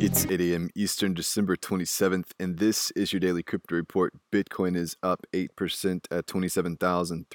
It's 8 a.m. Eastern, December 27th, and this is your daily crypto report. Bitcoin is up 8% at $27,369.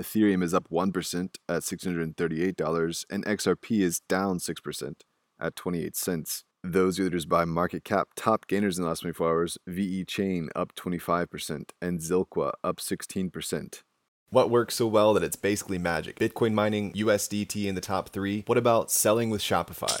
Ethereum is up 1% at $638, and XRP is down 6% at 28 cents. Those leaders by market cap, top gainers in the last 24 hours VeChain up 25%, and Zilliqa up 16%. What works so well that it's basically magic? Bitcoin mining, USDT in the top three. What about selling with Shopify?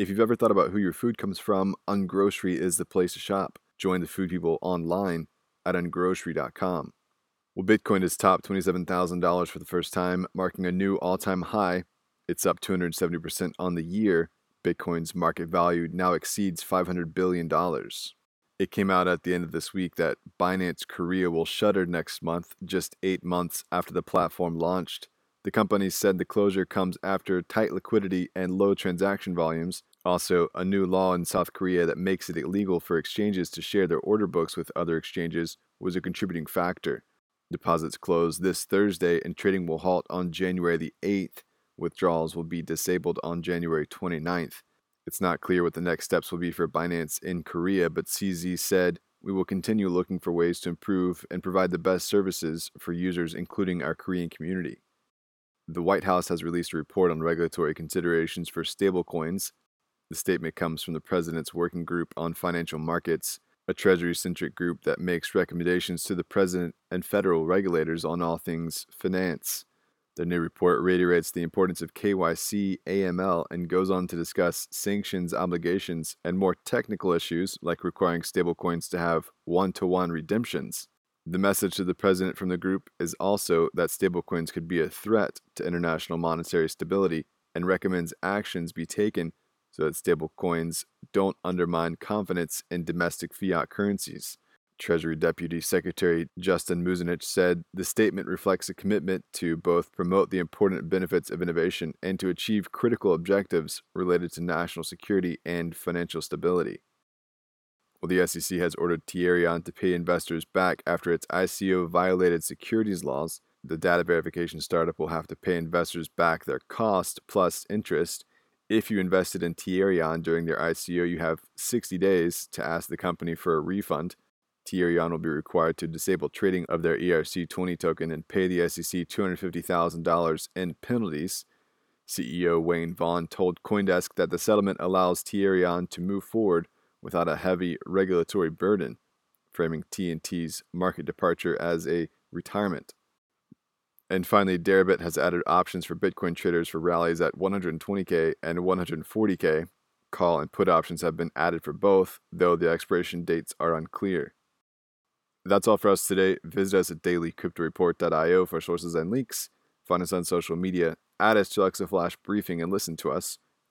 If you've ever thought about who your food comes from, Ungrocery is the place to shop. Join the food people online at ungrocery.com. Well, Bitcoin has topped $27,000 for the first time, marking a new all time high. It's up 270% on the year. Bitcoin's market value now exceeds $500 billion. It came out at the end of this week that Binance Korea will shutter next month, just eight months after the platform launched. The company said the closure comes after tight liquidity and low transaction volumes, also, a new law in South Korea that makes it illegal for exchanges to share their order books with other exchanges was a contributing factor. Deposits close this Thursday and trading will halt on January the 8th. Withdrawals will be disabled on January 29th. It's not clear what the next steps will be for Binance in Korea, but CZ said, We will continue looking for ways to improve and provide the best services for users, including our Korean community. The White House has released a report on regulatory considerations for stablecoins. The statement comes from the President's Working Group on Financial Markets, a Treasury centric group that makes recommendations to the President and federal regulators on all things finance. The new report reiterates the importance of KYC, AML, and goes on to discuss sanctions obligations and more technical issues like requiring stablecoins to have one to one redemptions. The message to the president from the group is also that stablecoins could be a threat to international monetary stability and recommends actions be taken so that stablecoins don't undermine confidence in domestic fiat currencies. Treasury Deputy Secretary Justin Muzinich said the statement reflects a commitment to both promote the important benefits of innovation and to achieve critical objectives related to national security and financial stability. Well, the SEC has ordered Tierion to pay investors back after its ICO violated securities laws. The data verification startup will have to pay investors back their cost plus interest if you invested in Tierion during their ICO, you have 60 days to ask the company for a refund. Tierion will be required to disable trading of their ERC20 token and pay the SEC $250,000 in penalties. CEO Wayne Vaughn told Coindesk that the settlement allows Tierion to move forward without a heavy regulatory burden, framing TNT's market departure as a retirement. And finally, Deribit has added options for Bitcoin traders for rallies at 120K and 140K. Call and put options have been added for both, though the expiration dates are unclear. That's all for us today. Visit us at dailycryptoreport.io for sources and links. Find us on social media, add us to Alexa Flash Briefing, and listen to us